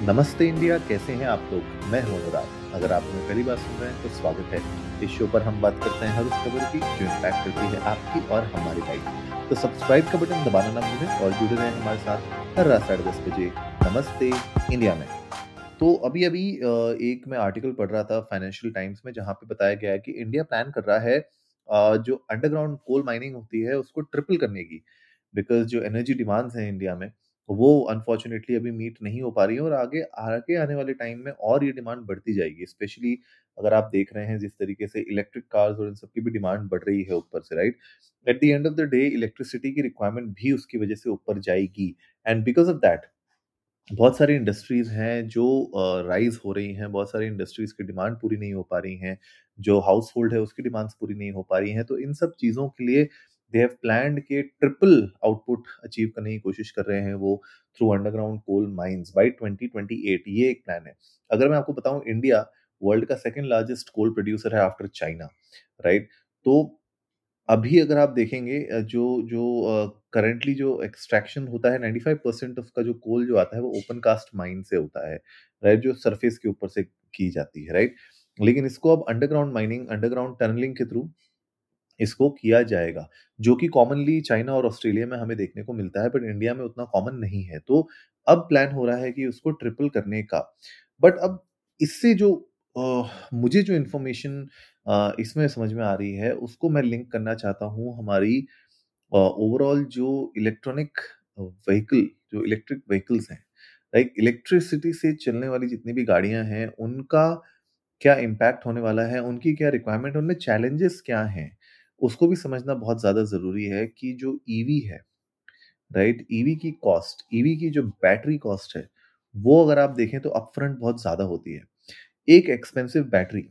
नमस्ते इंडिया, कैसे हैं आप लोग? मैं हूँ अनुराग। अगर आप हमें पहली बार सुन रहे हैं तो स्वागत है। इस शो पर हम बात करते हैं हर उस खबर की जो इम्पैक्ट करती है आपकी और हमारी लाइफ तो सब्सक्राइब का बटन दबाना ना भूलें और जुड़े रहें हमारे साथ हर रात साढ़े दस बजे। नमस्ते इंडिया में। तो अभी अभी एक मैं आर्टिकल पढ़ रहा था फाइनेंशियल टाइम्स में, जहाँ पे बताया गया है कि इंडिया प्लान कर रहा है जो अंडरग्राउंड कोल माइनिंग होती है, उसको ट्रिपल करने की। बिकॉज़ जो एनर्जी डिमांड्स हैं इंडिया में वो अनफॉर्चुनेटली अभी मीट नहीं हो पा रही है और आगे आगे आने वाले टाइम में और ये डिमांड बढ़ती जाएगी। स्पेशली अगर आप देख रहे हैं जिस तरीके से इलेक्ट्रिक कार्स और इन सब की भी डिमांड बढ़ रही है ऊपर से right at the end of the day electricity की रिक्वायरमेंट भी उसकी वजह से ऊपर जाएगी। एंड बिकॉज़ ऑफ़ दैट बहुत सारी इंडस्ट्रीज़ हैं जो राइज uh, हो रही हैं। बहुत सारी इंडस्ट्रीज़ की डिमांड पूरी नहीं हो पा रही हैं। जो हाउस होल्ड है उसकी डिमांड्स पूरी नहीं हो पा रही हैं। तो इन सब चीज़ों के लिए दे हैव प्लान्ड के ट्रिपल आउटपुट अचीव करने की कोशिश कर रहे हैं वो through underground coal mines by 2028 ये एक प्लान है। अगर मैं आपको बताऊँ इंडिया वर्ल्ड का सेकंड लार्जेस्ट कोल प्रोड्यूसर है आफ्टर चाइना राइट तो अभी अगर आप देखेंगे जो जो करंटली uh, जो एक्सट्रैक्शन होता है 95 परसेंट उसका जो कोल जो आता है वो ओपन कास्ट माइन से होता है राइट जो सरफेस के ऊपर से की जाती है राइट लेकिन इसको अब अंडरग्राउंड माइनिंग अंडरग्राउंड टनलिंग के थ्रू इसको किया जाएगा जो कि कॉमनली चाइना और ऑस्ट्रेलिया में हमें देखने को मिलता है बट इंडिया में उतना कॉमन नहीं है। तो अब प्लान हो रहा है कि उसको ट्रिपल करने का। बट अब इससे जो आ, मुझे जो इन्फॉर्मेशन इसमें समझ में आ रही है उसको मैं लिंक करना चाहता हूँ हमारी ओवरऑल जो इलेक्ट्रॉनिक व्हीकल जो इलेक्ट्रिक व्हीकल्स हैं लाइक इलेक्ट्रिसिटी से चलने वाली जितनी भी गाड़ियाँ हैं उनका क्या इम्पैक्ट होने वाला है उनकी क्या रिक्वायरमेंट उनमें चैलेंजेस क्या हैं? उसको भी समझना बहुत ज़्यादा ज़रूरी है कि जो ईवी e है राइट ईवी e की कॉस्ट ईवी की जो बैटरी कॉस्ट है, वो अगर आप देखें तो अपफ्रंट बहुत ज़्यादा होती है। एक एक्सपेंसिव बैटरी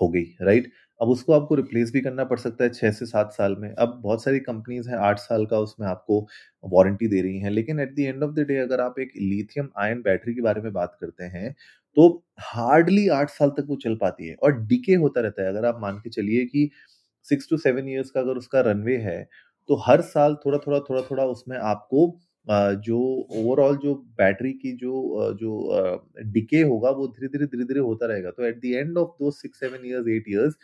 हो गई राइट अब उसको आपको रिप्लेस भी करना पड़ सकता है छः से सात साल में। अब बहुत सारी कंपनीज़ हैं, आठ साल का उसमें आपको वारंटी दे रही हैं। लेकिन at the end of the day अगर आप एक लिथियम आयन बैटरी के बारे में बात करते हैं तो हार्डली आठ साल तक वो चल पाती है और डिके होता रहता है। अगर आप मान के चलिए कि सिक्स टू सेवन ईयर्स का अगर उसका रनवे है तो हर साल थोड़ा थोड़ा थोड़ा थोड़ा उसमें आपको जो ओवरऑल जो बैटरी की जो जो डिके होगा, वो धीरे धीरे धीरे धीरे होता रहेगा। तो एट द एंड ऑफ़ दो six seven years eight years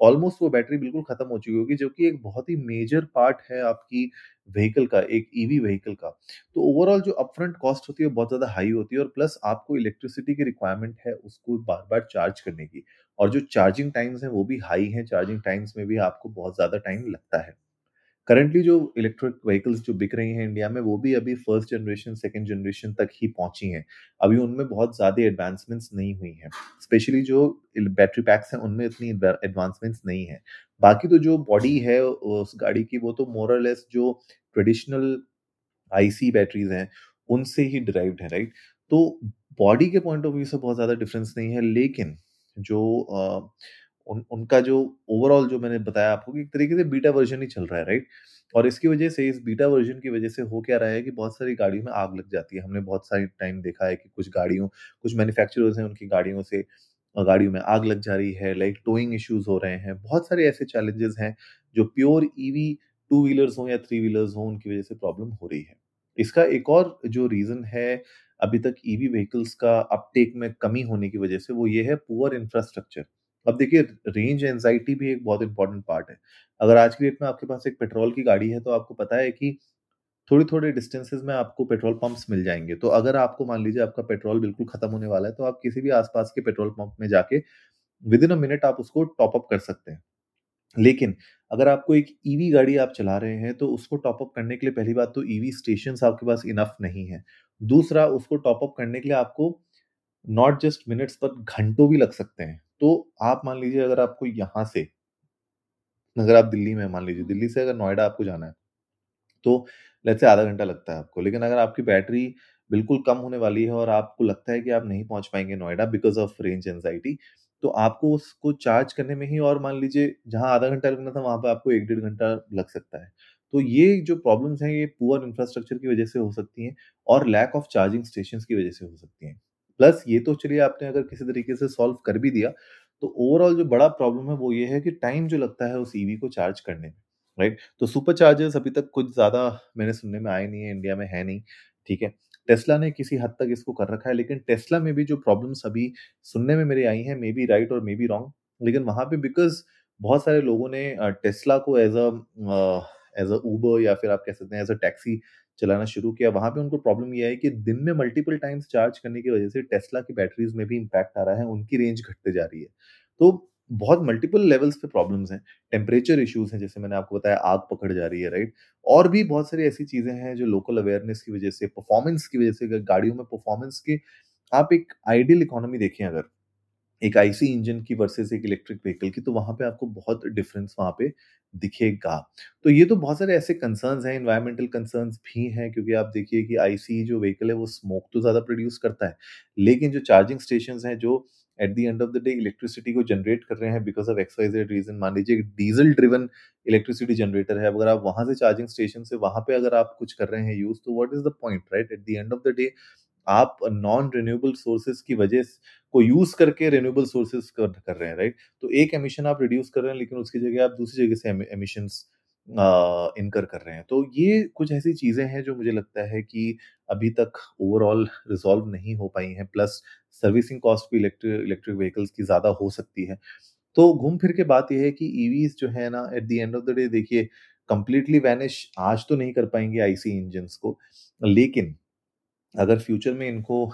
almost वो बैटरी बिल्कुल खत्म हो चुकी होगी, जो कि एक बहुत ही मेजर पार्ट है आपकी व्हीकल का, एक ईवी e व्हीकल का। तो ओवरऑल जो अपफ्रंट कॉस्ट होती है बहुत ज़्यादा हाई होती है और प्लस आपको इलेक्ट्रिसिटी की रिक्वायरमेंट है उसको बार बार चार्ज करने की। और जो चार्जिंग टाइम्स हैं, वो भी हाई हैं। चार्जिंग टाइम्स में भी आपको बहुत ज़्यादा टाइम लगता है। करंटली जो इलेक्ट्रिक व्हीकल्स जो बिक रही हैं इंडिया में, वो भी अभी फ़र्स्ट जनरेशन सेकेंड जनरेशन तक ही पहुँची हैं। अभी उनमें बहुत ज़्यादा एडवांसमेंट्स नहीं हुई हैं। स्पेशली जो बैटरी पैक्स हैं, उनमें इतनी एडवांसमेंट्स नहीं है। बाकी तो जो बॉडी है, उस गाड़ी की, वो तो मोरलेस जो ट्रेडिशनल आईसी बैटरीज हैं, उनसे ही डिराइव्ड है राइट तो बॉडी के पॉइंट ऑफ़ व्यू से बहुत ज़्यादा डिफरेंस नहीं है, लेकिन जो उन, उनका जो ओवरऑल जो मैंने बताया आपको कि एक तरीके से बीटा वर्जन ही चल रहा है राइट और इसकी वजह से, इस बीटा वर्जन की वजह से हो क्या रहा है कि बहुत सारी गाड़ियों में आग लग जाती है। हमने बहुत सारी टाइम देखा है कि कुछ गाड़ियों, कुछ मैन्युफैक्चरर्स हैं उनकी गाड़ियों से, गाड़ियों में आग लग जा रही है लाइक टोइंग इश्यूज़ हो रहे हैं। बहुत सारे ऐसे चैलेंजेस हैं जो प्योर ईवी टू व्हीलर्स हो या थ्री व्हीलर्स हो, उनकी वजह से प्रॉब्लम हो रही है। इसका एक और जो रीजन है, अभी तक ईवी व्हीकल्स का अपटेक में कमी होने की वजह से वो ये है पुअर इंफ्रास्ट्रक्चर अब देखिए रेंज एंजाइटी भी एक बहुत इंपॉर्टेंट पार्ट है। अगर आज की डेट में आपके पास एक पेट्रोल की गाड़ी है तो आपको पता है कि थोड़ी थोड़े डिस्टेंसेज में आपको पेट्रोल पंप्स मिल जाएँगे। तो अगर आपको मान लीजिए आपका पेट्रोल बिल्कुल खत्म होने वाला है तो आप किसी भी आसपास के पेट्रोल पंप में जाके विद इन अ मिनट आप उसको टॉप अप कर सकते हैं। लेकिन अगर आपको एक ईवी e गाड़ी आप चला रहे हैं तो उसको टॉप अप करने के लिए पहली बात तो ईवी स्टेशन आपके पास इनफ नहीं है। दूसरा, उसको टॉप अप करने के लिए आपको नॉट जस्ट मिनट्स पर घंटों भी लग सकते हैं। तो आप मान लीजिए अगर आपको यहाँ से, अगर आप दिल्ली में मान लीजिए, दिल्ली से अगर नोएडा आपको जाना है तो लेट्स से आधा घंटा लगता है आपको, लेकिन अगर आपकी बैटरी बिल्कुल कम होने वाली है और आपको लगता है कि आप नहीं पहुँच पाएँगे Noida because of range anxiety तो आपको उसको चार्ज करने में ही और मान लीजिए जहाँ आधा घंटा लगना था, वहाँ पर आपको एक डेढ़ घंटा लग सकता है। तो ये जो प्रॉब्लम्स हैं, ये पुअर इंफ्रास्ट्रक्चर की वजह से हो सकती हैं और लैक ऑफ़ चार्जिंग स्टेशन की वजह से हो सकती हैं। प्लस ये तो चलिए आपने अगर किसी तरीके से सॉल्व कर भी दिया तो ओवरऑल जो बड़ा प्रॉब्लम है वो ये है कि टाइम जो लगता है उस ईवी को चार्ज करने में राइट तो सुपर चार्जर्स अभी तक कुछ ज़्यादा मैंने सुनने में आए नहीं है इंडिया में है नहीं ठीक है? टेस्ला ने किसी हद तक इसको कर रखा है, लेकिन टेस्ला में भी जो प्रॉब्लम्स अभी सुनने में मेरे आई हैं, मे बी राइट और मे बी रॉन्ग, लेकिन वहाँ पे बिकॉज़ बहुत सारे लोगों ने टेस्ला को as a a, as a उबर या फिर आप कह सकते हैं एज़ अ टैक्सी चलाना शुरू किया। वहाँ पे उनको प्रॉब्लम ये है कि दिन में मल्टीपल टाइम्स चार्ज करने की वजह से टेस्ला की बैटरीज़ में भी इम्पैक्ट आ रहा है, उनकी रेंज घटते जा रही है। तो बहुत मल्टीपल लेवल्स पे प्रॉब्लम्स हैं। टेम्परेचर इश्यूज़ हैं, जैसे मैंने आपको बताया आग पकड़ जा रही है, राइट? और भी बहुत सारी ऐसी चीज़ें हैं जो लोकल अवेयरनेस की वजह से, परफॉर्मेंस की वजह से गाड़ियों में परफॉर्मेंस की आप एक आइडियल इकोनॉमी देखें अगर, एक आईसी इंजन की वर्सेस एक इलेक्ट्रिक व्हीकल की, तो वहाँ पे आपको बहुत डिफरेंस वहाँ पे दिखेगा। तो ये तो बहुत सारे ऐसे कंसर्न्स हैं, एनवायरमेंटल कंसर्न्स भी हैं क्योंकि आप देखिए कि आईसी जो व्हीकल है वो स्मोक तो ज़्यादा प्रोड्यूस करता है, लेकिन जो चार्जिंग स्टेशन हैं जो at the end of the day electricity को जनरेट कर रहे हैं because of X Y Z reason मान लीजिए डीज़ल ड्रिवन इलेक्ट्रिसिटी जनरेटर है, अगर आप वहाँ से चार्जिंग स्टेशन से वहाँ पे अगर आप कुछ कर रहे हैं यूज़ तो what is the point right? At the end of the day आप नॉन रिन्यूएबल सोर्सेज़ की वजह को यूज़ करके रिन्यूएबल सोर्सेज़ कर रहे हैं, राइट? तो एक एमिशन आप रिड्यूस कर रहे हैं लेकिन उसकी जगह आप दूसरी जगह से एमि एमिशंस अ, इनकर कर रहे हैं। तो ये कुछ ऐसी चीज़ें हैं जो मुझे लगता है कि अभी तक ओवरऑल रिज़ॉल्व नहीं हो पाई हैं, प्लस सर्विसिंग कॉस्ट भी इलेक्ट्रि इलेक्ट्रिक व्हीकल्स की ज़्यादा हो सकती है। तो घूम फिर के बात यह है कि ईवीज़ जो है ना at the end of the day देखिए कंप्लीटली वैनिश आज तो नहीं कर पाएँगे आईसी इंजन्स को, लेकिन अगर फ्यूचर में इनको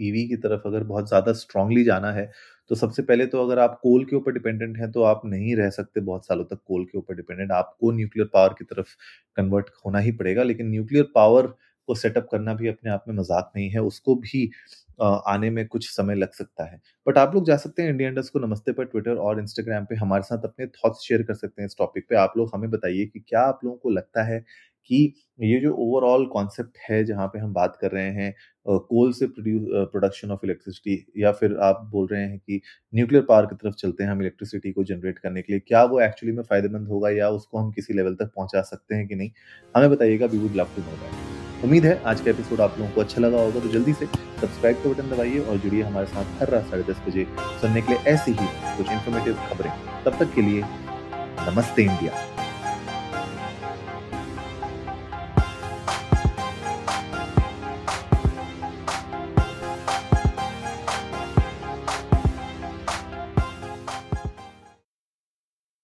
ईवी की तरफ़ अगर बहुत ज़्यादा स्ट्रांगली जाना है, तो सबसे पहले तो अगर आप कोल के ऊपर डिपेंडेंट हैं, तो आप नहीं रह सकते बहुत सालों तक कोल के ऊपर डिपेंडेंट। आपको न्यूक्लियर पावर की तरफ़ कन्वर्ट होना ही पड़ेगा, लेकिन न्यूक्लियर पावर को सेटअप करना भी अपने आप में मज़ाक नहीं है, उसको भी आने में कुछ समय लग सकता है। बट आप लोग जा सकते हैं इंडिया इंडस्ट को नमस्ते पर ट्विटर और इंस्टाग्राम पे हमारे साथ अपने थॉट्स शेयर कर सकते हैं इस टॉपिक पे। आप लोग हमें बताइए कि क्या आप लोगों को लगता है कि ये जो ओवरऑल कॉन्सेप्ट है जहाँ पे हम बात कर रहे हैं कोल से प्रोड्यूस प्रोडक्शन ऑफ़ इलेक्ट्रिसिटी या फिर आप बोल रहे हैं कि न्यूक्लियर पावर की तरफ़ चलते हैं हम इलेक्ट्रिसिटी को जनरेट करने के लिए, क्या वो एक्चुअली में फ़ायदेमंद होगा या उसको हम किसी लेवल तक पहुँचा सकते हैं कि नहीं? हमें बताइएगा, we would love to know that. उम्मीद है आज का एपिसोड आप लोगों को अच्छा लगा होगा, तो जल्दी से सब्सक्राइब का बटन दबाइए और जुड़िए हमारे साथ हर रात साढ़े 10 बजे सुनने के लिए ऐसी ही कुछ इन्फॉर्मेटिव खबरें। तब तक के लिए नमस्ते इंडिया।